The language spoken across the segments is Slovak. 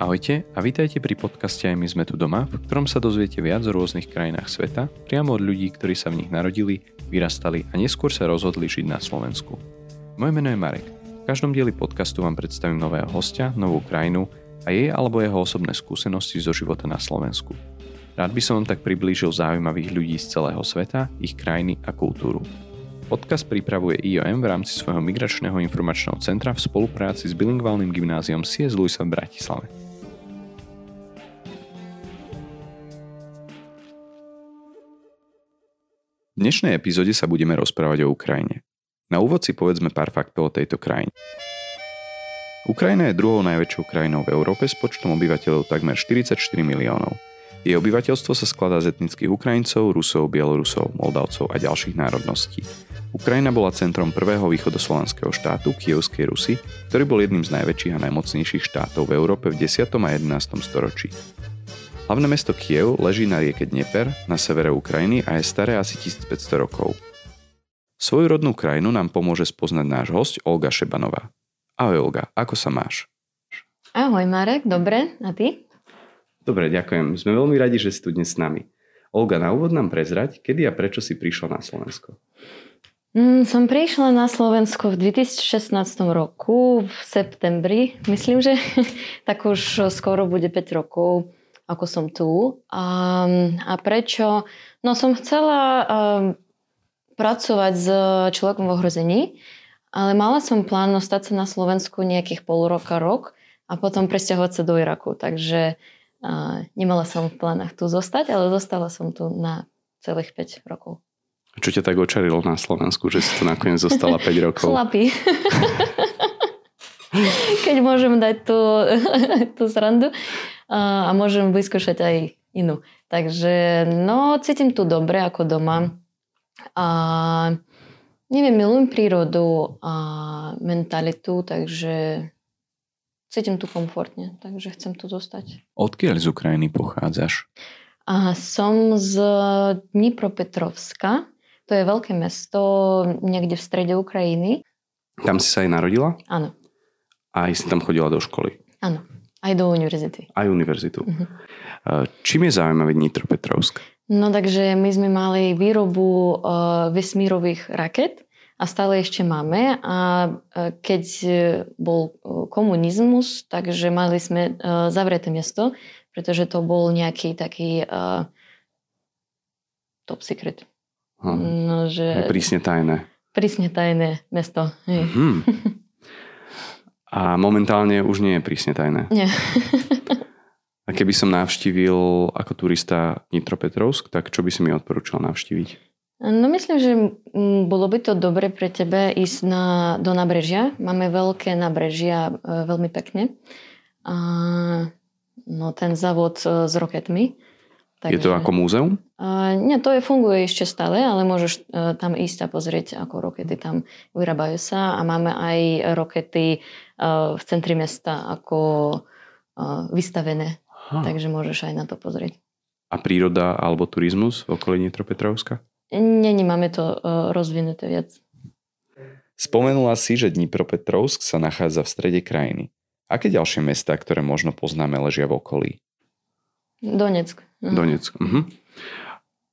Ahojte a vítajte pri podcaste Aj my sme tu doma, v ktorom sa dozviete viac o rôznych krajinách sveta, priamo od ľudí, ktorí sa v nich narodili, vyrastali a neskôr sa rozhodli žiť na Slovensku. Moje meno je Marek. V každom dieli podcastu vám predstavím nového hostia, novú krajinu a jej alebo jeho osobné skúsenosti zo života na Slovensku. Rád by som vám tak priblížil zaujímavých ľudí z celého sveta, ich krajiny a kultúru. Podcast pripravuje IOM v rámci svojho migračného informačného centra v spolupráci s bilingválnym gymnáziom CS Luisa v Bratislave. V dnešnej epizóde sa budeme rozprávať o Ukrajine. Na úvod si povedzme pár faktov o tejto krajine. Ukrajina je druhou najväčšou krajinou v Európe s počtom obyvateľov takmer 44 miliónov. Jej obyvateľstvo sa skladá z etnických Ukrajincov, Rusov, Bielorusov, Moldavcov a ďalších národností. Ukrajina bola centrom prvého východoslovanského štátu, Kievskej Rusy, ktorý bol jedným z najväčších a najmocnejších štátov v Európe v 10. a 11. storočí. Hlavné mesto Kiev leží na rieke Dnieper na severe Ukrajiny a je staré asi 1500 rokov. Svoju rodnú krajinu nám pomôže spoznať náš host Olga Šebanová. Ahoj Olga, ako sa máš? Ahoj Marek, dobre, a ty? Dobre, ďakujem. Sme veľmi radi, že si tu dnes s nami. Olga, na úvod nám prezrať, kedy a prečo si prišla na Slovensko? Mm, som prišla na Slovensko v 2016 roku, v septembri. Myslím, že tak už skoro bude 5 rokov ako som tu. A, a prečo? No som chcela um, pracovať s človekom v ohrození, ale mala som plán stať sa na Slovensku nejakých pol roka, rok a potom presťahovať sa do Iraku. Takže uh, nemala som v plánach tu zostať, ale zostala som tu na celých 5 rokov. Čo ťa tak očarilo na Slovensku, že si tu nakoniec zostala 5 rokov? Chlapi. Keď môžem dať tú, tú srandu a môžem vyskúšať aj inú. Takže no, cítim tu dobre ako doma. A neviem, milujem prírodu a mentalitu, takže cítim tu komfortne, takže chcem tu zostať. Odkiaľ z Ukrajiny pochádzaš? A som z Dnipropetrovska. To je veľké mesto niekde v strede Ukrajiny. Tam si sa aj narodila? Áno. A aj si tam chodila do školy? Áno. Aj do univerzity. Aj univerzitu. Uh-huh. Čím je zaujímavý Nitropetrovsk? No takže my sme mali výrobu uh, vesmírových raket a stále ešte máme. A uh, keď bol komunizmus, takže mali sme uh, zavreté miesto, pretože to bol nejaký taký uh, top secret. Hm. No, že... Prísne tajné. Prísne tajné mesto. Hmm. A momentálne už nie je prísne tajné. Nie. A keby som navštívil ako turista Nitropetrovsk, tak čo by si mi odporúčal navštíviť? No myslím, že bolo by to dobre pre tebe ísť na, do nabrežia. Máme veľké nabrežia, e, veľmi pekne. A, no ten závod e, s roketmi. Takže, je to ako múzeum? Uh, nie, to je, funguje ešte stále, ale môžeš uh, tam ísť a pozrieť, ako rokety tam vyrábajú sa. A máme aj rokety v centri mesta ako vystavené. Ha. Takže môžeš aj na to pozrieť. A príroda alebo turizmus v okolí Dnipropetrovska? Nie, nemáme to uh, rozvinuté viac. Spomenula si, že Dnipropetrovsk sa nachádza v strede krajiny. Aké ďalšie mesta, ktoré možno poznáme, ležia v okolí? Donetsk. Uh-huh. Donetsk. Uh-huh.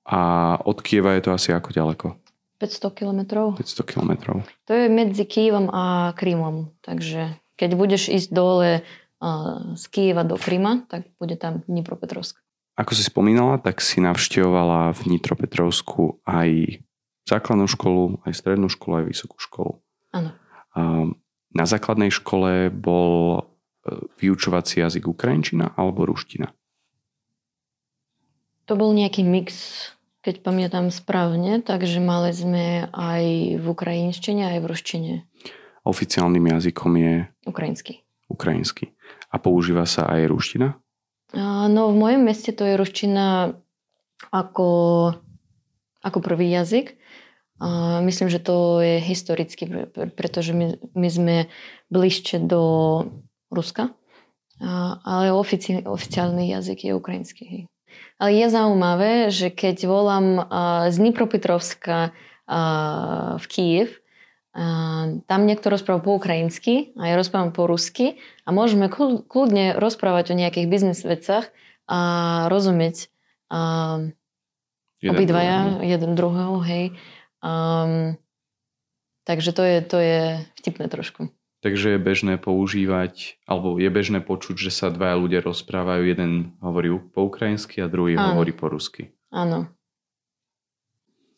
A od Kieva je to asi ako ďaleko? 500 kilometrov. 500 kilometrov. To je medzi Kievom a Krymom. Takže keď budeš ísť dole z Kieva do Kryma, tak bude tam Dnipropetrovsk. Ako si spomínala, tak si navštevovala v Dnipropetrovsku aj základnú školu, aj strednú školu, aj vysokú školu. Áno. Na základnej škole bol e, vyučovací jazyk ukrajinčina alebo ruština? To bol nejaký mix, keď pamätám správne, takže mali sme aj v ukrajinštine, aj v ruštine. Oficiálnym jazykom je? Ukrajinský. Ukrajinský. A používa sa aj ruština? No v mojom meste to je ruština ako, ako prvý jazyk. A myslím, že to je historicky, pretože my, my sme bližšie do Ruska, a, ale ofici, oficiálny jazyk je ukrajinský. Ale je zaujímavé, že keď volám z Dnipropetrovska v Kiev, tam niekto rozpráva po ukrajinsky a ja rozprávam po rusky a môžeme kľudne rozprávať o nejakých biznis vecach a rozumieť um, obidvaja, druhého. jeden druhého, hej. Um, takže to je, to je vtipné trošku. Takže je bežné používať, alebo je bežné počuť, že sa dvaja ľudia rozprávajú, jeden hovorí po ukrajinsky a druhý Áno. hovorí po rusky. Áno.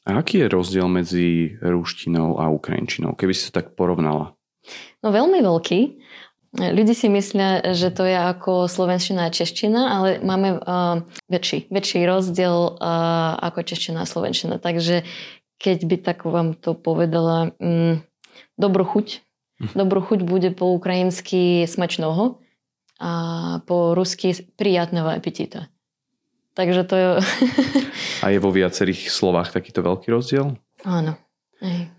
A aký je rozdiel medzi ruštinou a ukrajinčinou, keby si to tak porovnala? No veľmi veľký. Ľudí si myslia, že to je ako slovenština a čeština, ale máme uh, väčší, väčší rozdiel uh, ako čeština a slovenština. Takže keď by tak vám to povedala, um, dobrú chuť Dobrú chuť bude po ukrajinsky smačného a po rusky prijatného apetita. Takže to je... a je vo viacerých slovách takýto veľký rozdiel? Áno. Ej.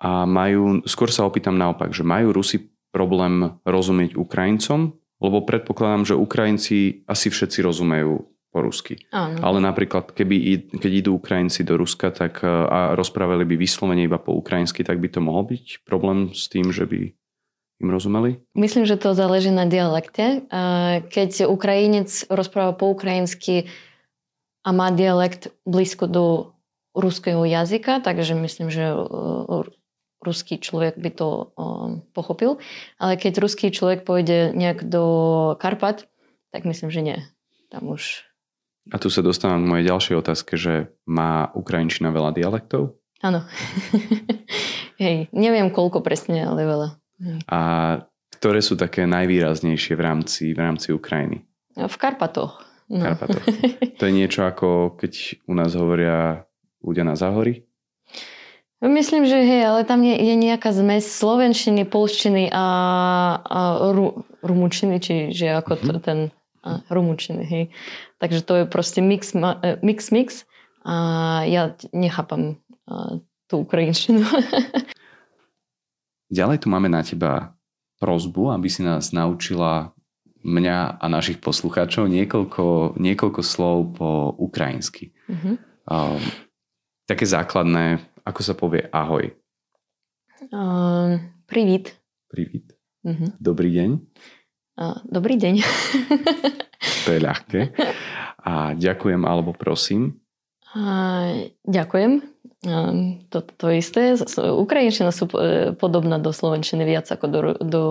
A majú, skôr sa opýtam naopak, že majú Rusi problém rozumieť Ukrajincom? Lebo predpokladám, že Ukrajinci asi všetci rozumejú po rusky. Áno. Ale napríklad, keby, keď idú Ukrajinci do Ruska tak, e, a rozprávali by vyslovene iba po ukrajinsky, tak by to mohol byť problém s tým, že by im rozumeli? Myslím, že to záleží na dialekte. Keď Ukrajinec rozpráva po ukrajinsky a má dialekt blízko do ruského jazyka, takže myslím, že e, ruský človek by to e, pochopil. Ale keď ruský človek pôjde nejak do Karpat, tak myslím, že nie. Tam už a tu sa dostávam k mojej ďalšej otázke, že má Ukrajinčina veľa dialektov? Áno. Hej, neviem koľko presne, ale veľa. A ktoré sú také najvýraznejšie v rámci, v rámci Ukrajiny? V Karpatoch. No. Karpatoch. To je niečo ako keď u nás hovoria ľudia na záhory? Myslím, že hej, ale tam je, je nejaká zmes slovenčiny, polštiny a, a ru, rumučiny, čiže ako to, mm-hmm. ten a rumúčiny, hej. Takže to je proste mix, e, mix, mix a ja nechápam tú ukrajinčinu. Ďalej tu máme na teba prozbu, aby si nás naučila mňa a našich poslucháčov niekoľko, niekoľko slov po ukrajinsky. Uh-huh. Um, také základné, ako sa povie ahoj. Um, privít. Privít. Uh-huh. Dobrý deň. Dobrý deň. to je ľahké. A ďakujem alebo prosím. ďakujem. To, to isté. Ukrajinčina sú e, podobná do slovenčiny viac ako do, do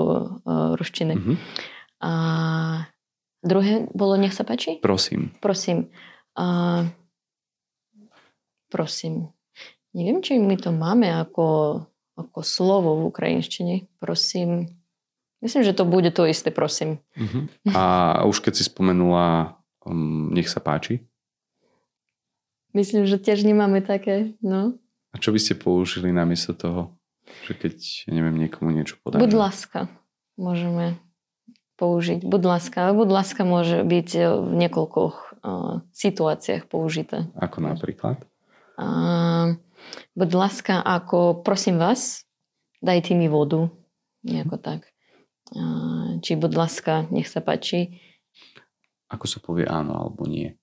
uh, ruštiny. Uh-huh. A druhé bolo, nech sa páči? Prosím. Prosím. A, prosím. Neviem, či my to máme ako, ako slovo v ukrajinštine. Prosím. Myslím, že to bude to isté, prosím. Uh-huh. A už keď si spomenula, um, nech sa páči. Myslím, že tiež nemáme také, no. A čo by ste použili namiesto toho? Že keď, neviem, niekomu niečo podáme. Buď láska môžeme použiť. Buď láska. Buď láska môže byť e, v niekoľkoch uh, situáciách použité. Ako napríklad? Uh, buď láska ako prosím vás, dajte mi vodu. Nejako tak či láska, nech sa páči. Ako sa povie áno alebo nie?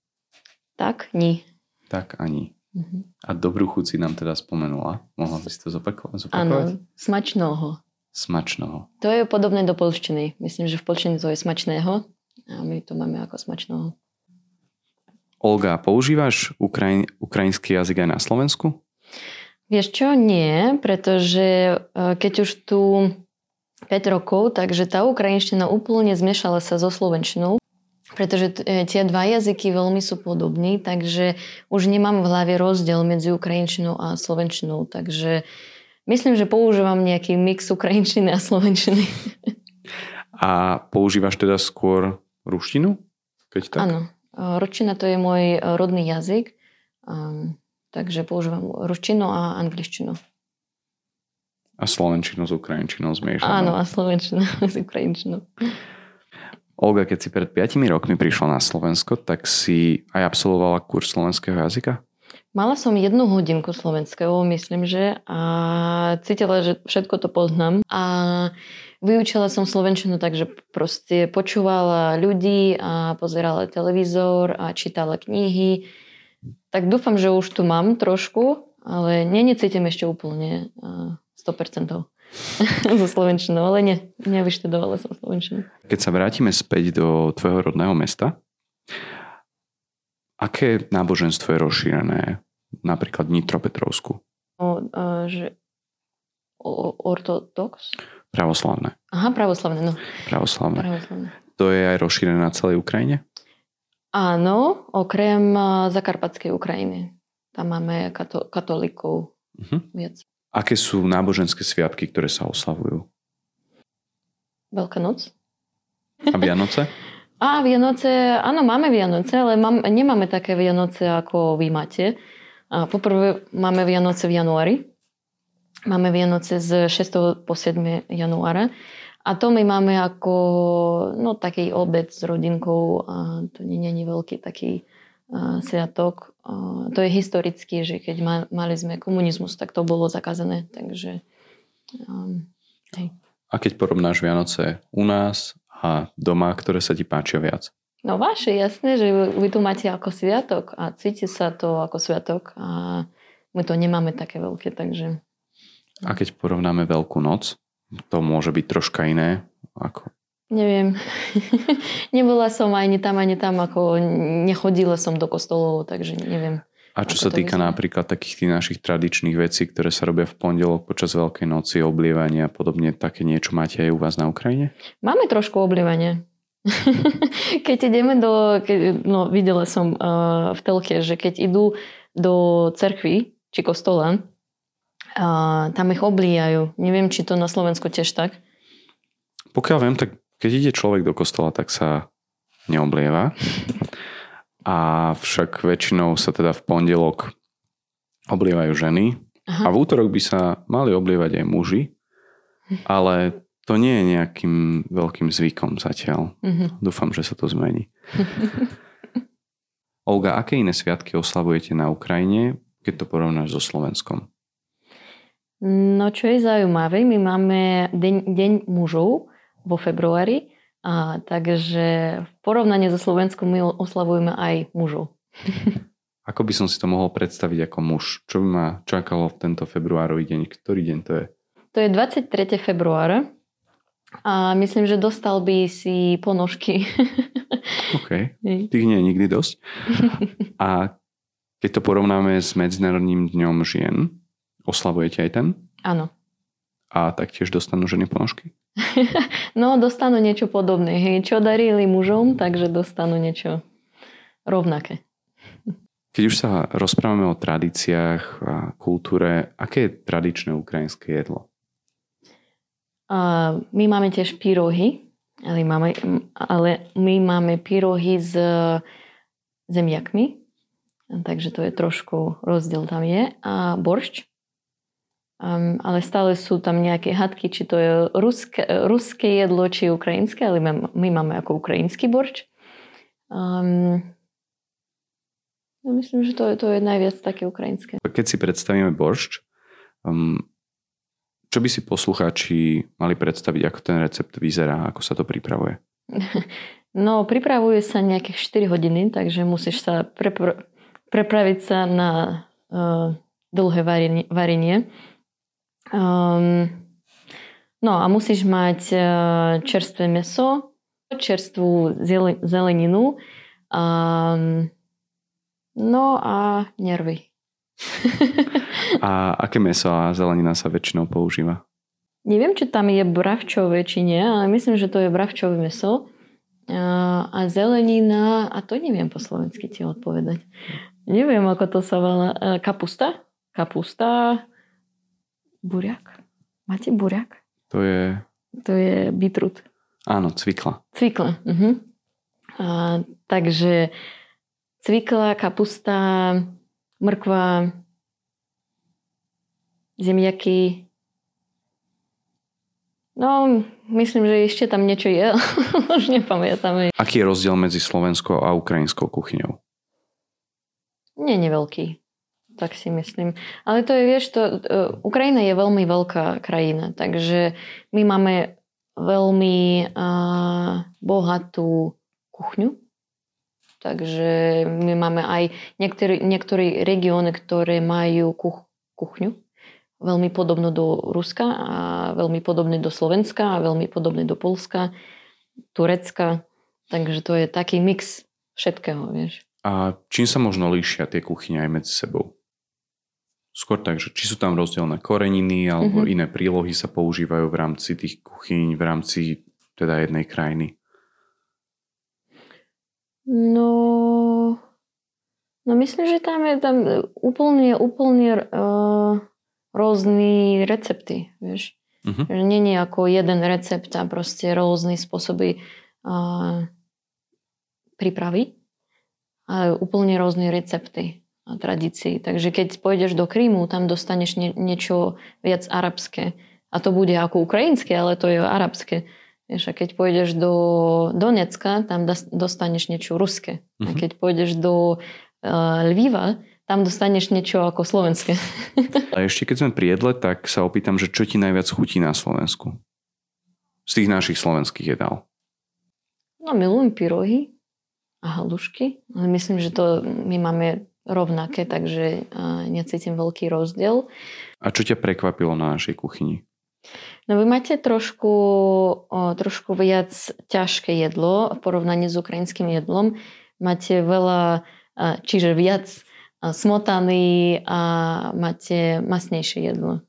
Tak, nie. Tak ani. Uh-huh. A dobrú chuť si nám teda spomenula. Mohla by si to zopakovať? Áno, smačného. Smačného. To je podobné do polštiny. Myslím, že v polštine to je smačného a my to máme ako smačného. Olga, používaš ukrajin, ukrajinský jazyk aj na Slovensku? Vieš čo, nie, pretože e, keď už tu 5 rokov, takže tá ukrajinština úplne zmiešala sa so slovenčinou, pretože e, tie dva jazyky veľmi sú podobní, takže už nemám v hlave rozdiel medzi ukrajinčinou a slovenčinou, takže myslím, že používam nejaký mix ukrajinčiny a slovenčiny. A používaš teda skôr ruštinu? Keď tak? Áno, ruština to je môj rodný jazyk, takže používam ruštinu a angličtinu. A slovenčinu s ukrajinčinou zmiešanou. Áno, a slovenčinu s ukrajinčinou. Olga, keď si pred 5 rokmi prišla na Slovensko, tak si aj absolvovala kurz slovenského jazyka? Mala som jednu hodinku slovenského, myslím, že a cítila, že všetko to poznám a vyučila som slovenčinu, takže proste počúvala ľudí a pozerala televízor a čítala knihy. Tak dúfam, že už tu mám trošku, ale nenecítim ešte úplne 100% zo slovenčinou, ale nie, nevyštudovala som slovenčinu. Keď sa vrátime späť do tvojho rodného mesta, aké náboženstvo je rozšírené napríklad v Nitropetrovsku? O, a, že o, ortodox? Pravoslavné. Aha, pravoslavné, no. Pravoslavné. Pravoslavné. To je aj rozšírené na celej Ukrajine? Áno, okrem Zakarpatskej Ukrajiny. Tam máme kato, katolíkov Uh-huh. viac. Aké sú náboženské sviatky, ktoré sa oslavujú? Veľká noc. A Vianoce? A Vianoce, áno, máme Vianoce, ale mám, nemáme také Vianoce, ako vy máte. A poprvé máme Vianoce v januári. Máme Vianoce z 6. po 7. januára. A to my máme ako no, taký obed s rodinkou. A to nie je veľký taký a, sviatok. To je historický, že keď ma, mali sme komunizmus, tak to bolo zakázané. Takže um, hej. A keď porovnáš Vianoce u nás a doma, ktoré sa ti páčia viac? No vaše, jasné, že vy to máte ako sviatok a cíti sa to ako sviatok a my to nemáme také veľké, takže A keď porovnáme Veľkú noc, to môže byť troška iné. Ako... neviem. Nebola som ani tam, ani tam, ako nechodila som do kostolov, takže neviem. A čo sa týka vyzerá? napríklad takých tých našich tradičných vecí, ktoré sa robia v pondelok počas Veľkej noci, oblievania a podobne, také niečo máte aj u vás na Ukrajine? Máme trošku oblievania. keď ideme do... Keď, no, videla som uh, v telke, že keď idú do cerkvy či kostola, uh, tam ich oblíjajú. Neviem, či to na Slovensku tiež tak. Pokiaľ viem, tak keď ide človek do kostola, tak sa neoblieva. A však väčšinou sa teda v pondelok oblievajú ženy. Aha. A v útorok by sa mali oblievať aj muži. Ale to nie je nejakým veľkým zvykom zatiaľ. Mhm. Dúfam, že sa to zmení. Olga, aké iné sviatky oslavujete na Ukrajine, keď to porovnáš so Slovenskom? No čo je zaujímavé, my máme deň, deň mužov vo februári, a, takže v porovnaní so Slovenskom my oslavujeme aj mužov. Ako by som si to mohol predstaviť ako muž? Čo by ma čakalo v tento februárový deň? Ktorý deň to je? To je 23. februára a myslím, že dostal by si ponožky. OK, tých nie je nikdy dosť. A keď to porovnáme s Medzinárodným dňom žien, oslavujete aj ten? Áno. A taktiež dostanú ženy ponožky? No dostanú niečo podobné. Hej. Čo darili mužom, takže dostanú niečo rovnaké. Keď už sa rozprávame o tradíciách a kultúre, aké je tradičné ukrajinské jedlo? A my máme tiež pyrohy, ale, máme, ale my máme pyrohy s zemiakmi, takže to je trošku rozdiel tam je. A boršč, um, ale stále sú tam nejaké hadky, či to je ruské, ruské jedlo, či ukrajinské, ale my, my máme ako ukrajinský boršč. Um, no myslím, že to, to je najviac také ukrajinské. Keď si predstavíme boršč, um, čo by si poslucháči mali predstaviť, ako ten recept vyzerá, ako sa to pripravuje? No, pripravuje sa nejakých 4 hodiny, takže musíš sa prepr- prepraviť sa na uh, dlhé varenie. varenie. Um, no a musíš mať uh, čerstvé meso, čerstvú zele- zeleninu, um, no a nervy. A aké meso a zelenina sa väčšinou používa? Neviem, či tam je bravčové, či nie, ale myslím, že to je bravčové meso. A, a zelenina, a to neviem po slovensky ti odpovedať. Neviem, ako to sa volá. E, Kapusta? Kapusta. Buriak? Máte buriak? To je, To je bitrut. áno, cvikla. Cvikla. Uh-huh. A, takže cvikla, kapusta, mrkva, zemiaky. No, myslím, že ešte tam niečo je, už nepamätám. Aký je rozdiel medzi slovenskou a ukrajinskou kuchyňou? Nie, neveľký. Tak si myslím. Ale to je, vieš, to, uh, Ukrajina je veľmi veľká krajina, takže my máme veľmi uh, bohatú kuchňu. Takže my máme aj niektoré, niektoré regióny, ktoré majú kuch, kuchňu. veľmi podobno do Ruska a veľmi podobný do Slovenska a veľmi podobný do Polska, Turecka. Takže to je taký mix všetkého, vieš. A čím sa možno líšia tie kuchyne aj medzi sebou? Skôr tak, že či sú tam rozdielne koreniny alebo mm-hmm. iné prílohy sa používajú v rámci tých kuchyň, v rámci teda jednej krajiny? No, no myslím, že tam je tam úplne, úplne uh, rôzne recepty, vieš. Uh-huh. Že nie je ako jeden recept a proste rôzne spôsoby uh, prípravy, ale úplne rôzne recepty tradícií. Takže keď pôjdeš do Krímu, tam dostaneš nie, niečo viac arabské. A to bude ako ukrajinské, ale to je arabské. Vieš, a keď pôjdeš do Donecka, tam dostaneš niečo ruské. A mhm. keď pôjdeš do uh, Lviva, tam dostaneš niečo ako slovenské. A ešte keď sme pri jedle, tak sa opýtam, že čo ti najviac chutí na Slovensku? Z tých našich slovenských jedál. No milujem pyrohy a halušky. Myslím, že to my máme rovnaké, takže necítim veľký rozdiel. A čo ťa prekvapilo na našej kuchyni? No vy máte trošku, trošku viac ťažké jedlo v porovnaní s ukrajinským jedlom. Máte veľa, čiže viac smotany a máte masnejšie jedlo.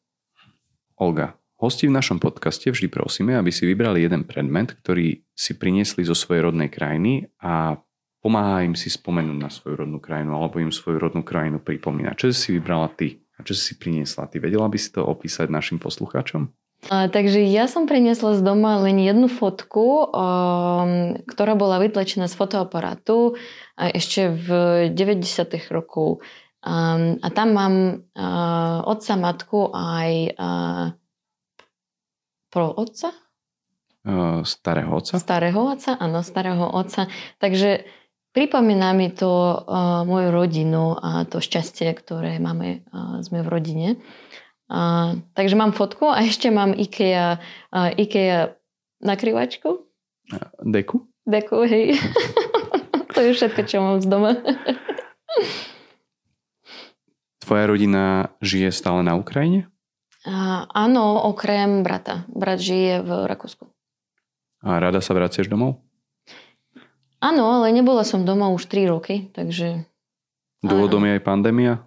Olga, hosti v našom podcaste vždy prosíme, aby si vybrali jeden predmet, ktorý si priniesli zo svojej rodnej krajiny a pomáha im si spomenúť na svoju rodnú krajinu alebo im svoju rodnú krajinu pripomína. Čo si vybrala ty a čo si priniesla ty? Vedela by si to opísať našim poslucháčom? A, takže ja som priniesla z doma len jednu fotku, um, ktorá bola vytlačená z fotoaparátu a ešte v 90. rokov. Um, a tam mám uh, otca, matku aj uh, pro otca? Uh, starého otca? Starého otca, áno, starého otca. Takže pripomína mi to uh, moju rodinu a to šťastie, ktoré máme, uh, sme v rodine. A, takže mám fotku a ešte mám IKEA, a, IKEA nakrývačku. Deku? Deku, hej. to je všetko, čo mám z doma. Tvoja rodina žije stále na Ukrajine? A, áno, okrem brata. Brat žije v Rakúsku. A rada sa vraciaš domov? Áno, ale nebola som doma už 3 roky, takže... Dôvodom je aj pandémia?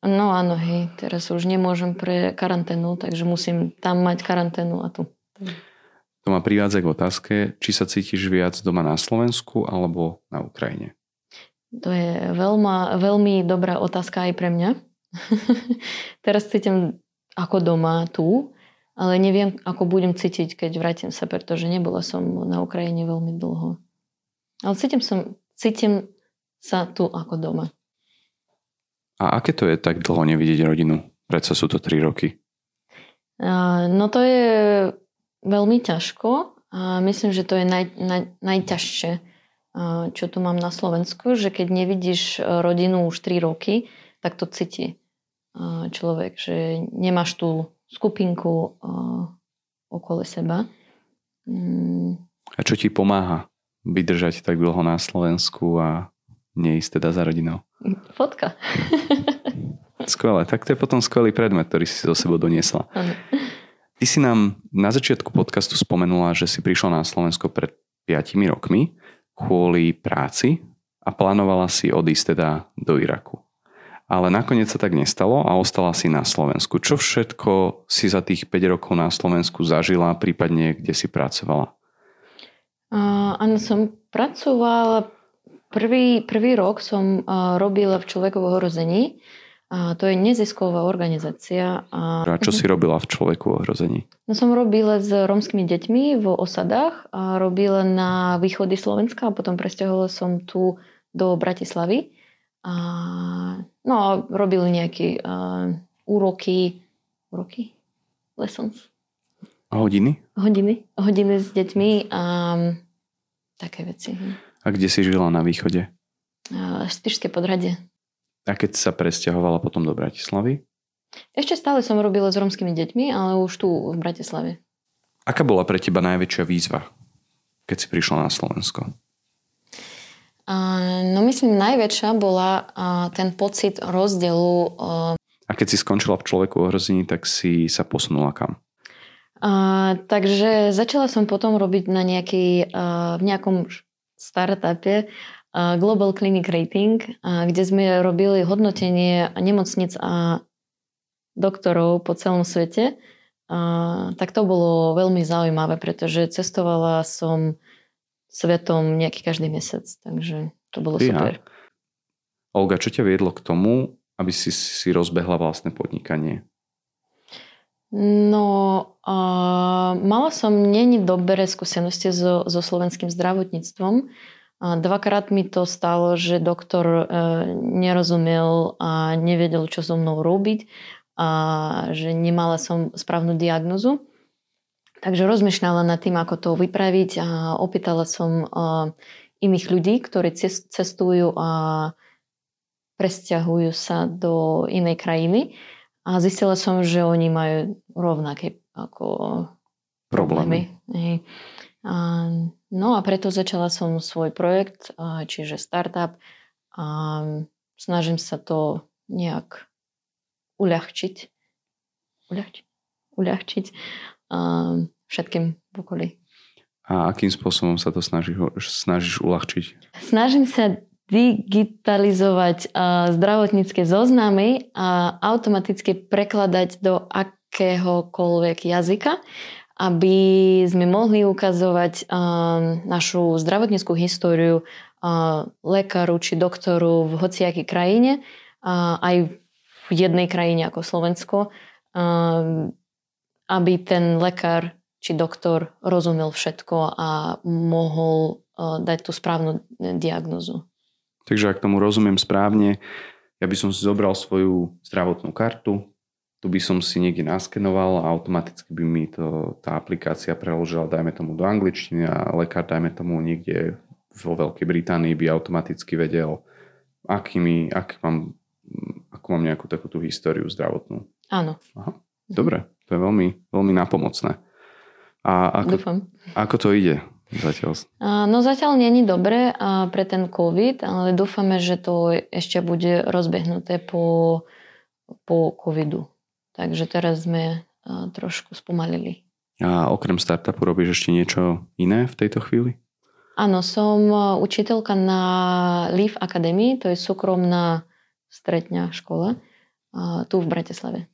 No áno, hej, teraz už nemôžem pre karanténu, takže musím tam mať karanténu a tu. To ma privádza k otázke, či sa cítiš viac doma na Slovensku alebo na Ukrajine? To je veľma, veľmi dobrá otázka aj pre mňa. teraz cítim ako doma tu, ale neviem, ako budem cítiť, keď vrátim sa, pretože nebola som na Ukrajine veľmi dlho. Ale cítim, som, cítim sa tu ako doma. A aké to je tak dlho nevidieť rodinu? Predsa sú to 3 roky. No to je veľmi ťažko a myslím, že to je naj, naj, najťažšie, čo tu mám na Slovensku, že keď nevidíš rodinu už 3 roky, tak to cíti človek, že nemáš tú skupinku okolo seba. Mm. A čo ti pomáha vydržať tak dlho na Slovensku a neísť teda za rodinou? Fotka. Skvelé, tak to je potom skvelý predmet, ktorý si so sebou doniesla. Ty si nám na začiatku podcastu spomenula, že si prišla na Slovensko pred 5 rokmi kvôli práci a plánovala si odísť teda do Iraku. Ale nakoniec sa tak nestalo a ostala si na Slovensku. Čo všetko si za tých 5 rokov na Slovensku zažila, prípadne kde si pracovala? Áno, som pracovala Prvý, prvý rok som robila v Človeku v ohrození. A to je nezisková organizácia. A, a čo si robila v Človeku ohrození? No som robila s romskými deťmi v osadách a robila na východy Slovenska a potom presťahovala som tu do Bratislavy. A, no a robili nejaké uh, úroky, úroky? Lessons. A hodiny? Hodiny. Hodiny s deťmi a také veci. A kde si žila na východe? Spišské podhradie. A keď sa presťahovala potom do Bratislavy? Ešte stále som robila s romskými deťmi, ale už tu v Bratislave. Aká bola pre teba najväčšia výzva, keď si prišla na Slovensko? Uh, no myslím, najväčšia bola uh, ten pocit rozdielu. Uh... A keď si skončila v človeku ohrození, tak si sa posunula kam? A, takže začala som potom robiť na nejaký, a, v nejakom startupe a, Global Clinic Rating, a, kde sme robili hodnotenie nemocnic a doktorov po celom svete. A, tak to bolo veľmi zaujímavé, pretože cestovala som svetom nejaký každý mesiac, takže to bolo ja. super. Olga, čo ťa viedlo k tomu, aby si si rozbehla vlastné podnikanie? No, uh, mala som není dobré skúsenosti so, so slovenským zdravotníctvom. Uh, dvakrát mi to stalo, že doktor uh, nerozumel a nevedel, čo so mnou robiť a že nemala som správnu diagnozu. Takže rozmýšľala nad tým, ako to vypraviť a opýtala som uh, iných ľudí, ktorí cestujú a presťahujú sa do inej krajiny a zistila som, že oni majú rovnaké ako problémy. problémy. A, no a preto začala som svoj projekt, čiže startup a snažím sa to nejak uľahčiť, uľahčiť, uľahčiť všetkým v okolí. A akým spôsobom sa to snažíš, snažíš uľahčiť? Snažím sa digitalizovať zdravotnícke zoznamy a automaticky prekladať do akéhokoľvek jazyka, aby sme mohli ukazovať našu zdravotníckú históriu lekáru či doktoru v hociakej krajine, aj v jednej krajine ako Slovensko, aby ten lekár či doktor rozumel všetko a mohol dať tú správnu diagnozu. Takže ak tomu rozumiem správne, ja by som si zobral svoju zdravotnú kartu, tu by som si niekde naskenoval a automaticky by mi to, tá aplikácia preložila, dajme tomu do angličtiny a lekár, dajme tomu niekde vo Veľkej Británii by automaticky vedel, akými, ak mám, ako mám nejakú takúto históriu zdravotnú. Áno. Aha. Dobre, to je veľmi, veľmi napomocné. A ako, Dúfam. ako to ide? Zatiaľ. No zatiaľ není dobre pre ten COVID, ale dúfame, že to ešte bude rozbehnuté po, po COVIDu. Takže teraz sme trošku spomalili. A okrem startupu robíš ešte niečo iné v tejto chvíli? Áno, som učiteľka na Leaf Academy, to je súkromná stredňa škola tu v Bratislave.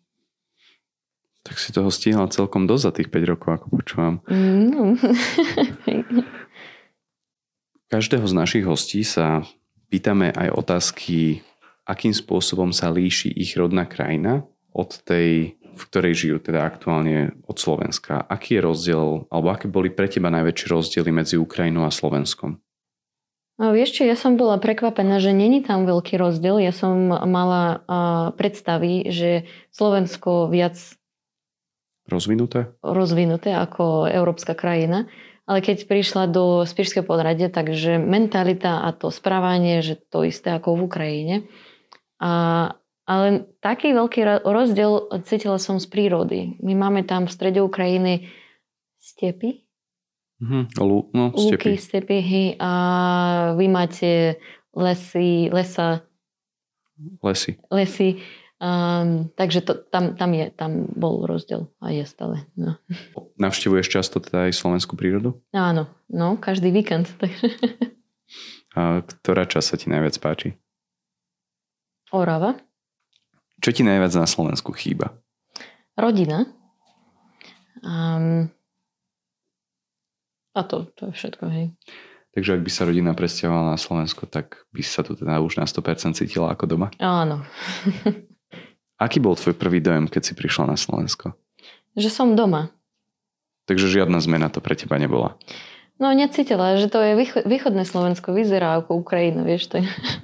Tak si toho stihla celkom dosť za tých 5 rokov, ako počúvam. Mm. Každého z našich hostí sa pýtame aj otázky, akým spôsobom sa líši ich rodná krajina od tej, v ktorej žijú teda aktuálne od Slovenska. Aký je rozdiel, alebo aké boli pre teba najväčšie rozdiely medzi Ukrajinou a Slovenskom? No, vieš čo, ja som bola prekvapená, že není tam veľký rozdiel. Ja som mala uh, predstavy, že Slovensko viac Rozvinuté? Rozvinuté ako európska krajina. Ale keď prišla do Spišského podradie, takže mentalita a to správanie, že to isté ako v Ukrajine. A, ale taký veľký rozdiel cítila som z prírody. My máme tam v strede Ukrajiny stepy. Mm-hmm. No, Lúky, stepy. Hej, a vy máte lesy, lesa. Lesy. Lesy. Um, takže to, tam, tam, je, tam bol rozdiel a je stále. No. Navštevuješ často teda aj slovenskú prírodu? Áno, no, každý víkend. Takže. A ktorá časť sa ti najviac páči? Orava. Čo ti najviac na Slovensku chýba? Rodina. Um, a to, to je všetko, hej. Takže ak by sa rodina presťahovala na Slovensko, tak by sa tu teda už na 100% cítila ako doma? Áno. Aký bol tvoj prvý dojem, keď si prišla na Slovensko? Že som doma. Takže žiadna zmena to pre teba nebola? No necítila, že to je východné Slovensko, vyzerá ako Ukrajina, vieš to.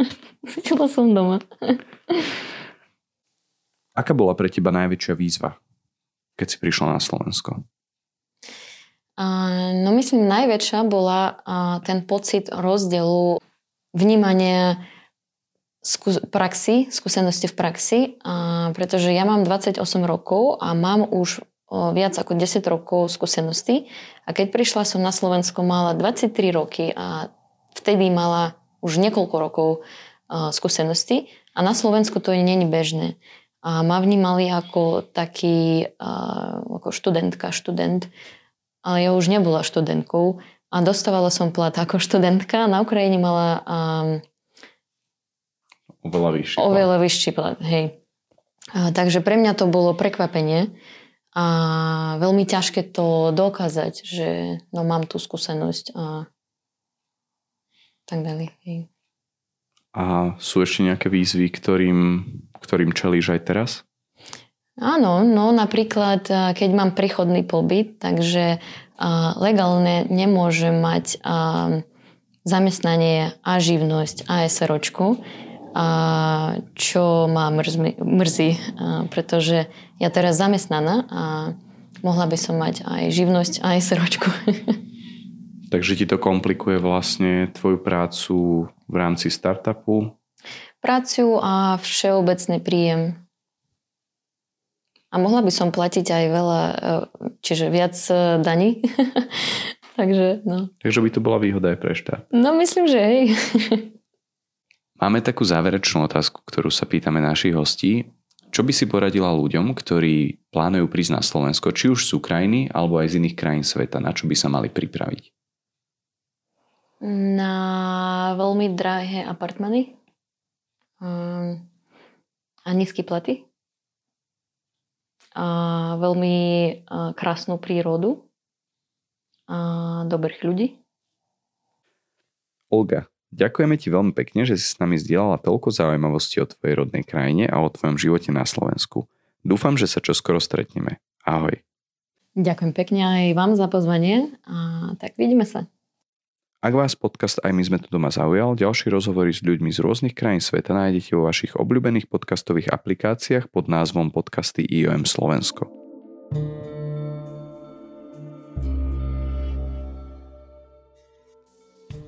Cítila som doma. Aká bola pre teba najväčšia výzva, keď si prišla na Slovensko? no myslím, najväčšia bola ten pocit rozdielu vnímania skú, praxi, skúsenosti v praxi, a, pretože ja mám 28 rokov a mám už viac ako 10 rokov skúsenosti a keď prišla som na Slovensko, mala 23 roky a vtedy mala už niekoľko rokov skúsenosti a na Slovensku to nie je bežné. a ma vnímali ako taký, ako študentka, študent, ale ja už nebola študentkou a dostávala som plat ako študentka. Na Ukrajine mala oveľa vyšší. Oveľa vyšší plat, hej. A, takže pre mňa to bolo prekvapenie a veľmi ťažké to dokázať, že no mám tú skúsenosť a tak ďalej. Hej. A sú ešte nejaké výzvy, ktorým, ktorým čelíš aj teraz? Áno, no napríklad, keď mám príchodný pobyt, takže legálne nemôžem mať zamestnanie a živnosť a SROčku, čo ma mrzí, mrzí, pretože ja teraz zamestnaná a mohla by som mať aj živnosť a SROčku. Takže ti to komplikuje vlastne tvoju prácu v rámci startupu? Prácu a všeobecný príjem. A mohla by som platiť aj veľa, e, čiže viac e, daní. Takže, no. Takže by to bola výhoda aj pre štát. No myslím, že hej. Máme takú záverečnú otázku, ktorú sa pýtame našich hostí. Čo by si poradila ľuďom, ktorí plánujú prísť na Slovensko, či už z Ukrajiny alebo aj z iných krajín sveta, na čo by sa mali pripraviť? na veľmi drahé apartmany um, a nízky platy a veľmi uh, krásnu prírodu a dobrých ľudí. Olga, ďakujeme ti veľmi pekne, že si s nami zdieľala toľko zaujímavosti o tvojej rodnej krajine a o tvojom živote na Slovensku. Dúfam, že sa čoskoro stretneme. Ahoj. Ďakujem pekne aj vám za pozvanie a tak vidíme sa. Ak vás podcast Aj my sme tu doma zaujal, ďalšie rozhovory s ľuďmi z rôznych krajín sveta nájdete vo vašich obľúbených podcastových aplikáciách pod názvom podcasty IOM Slovensko.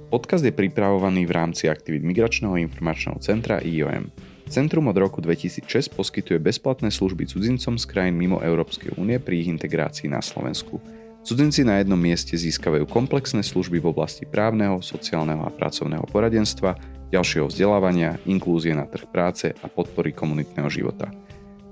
Podcast je pripravovaný v rámci aktivít Migračného informačného centra IOM. Centrum od roku 2006 poskytuje bezplatné služby cudzincom z krajín mimo Európskej únie pri ich integrácii na Slovensku. Cudzinci na jednom mieste získavajú komplexné služby v oblasti právneho, sociálneho a pracovného poradenstva, ďalšieho vzdelávania, inklúzie na trh práce a podpory komunitného života.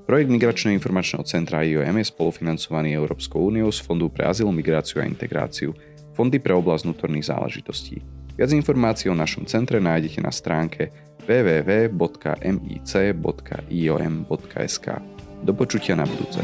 Projekt Migračného informačného centra IOM je spolufinancovaný Európskou úniou z Fondu pre azyl, migráciu a integráciu, Fondy pre oblasť vnútorných záležitostí. Viac informácií o našom centre nájdete na stránke www.mic.iom.sk. Do počutia na budúce.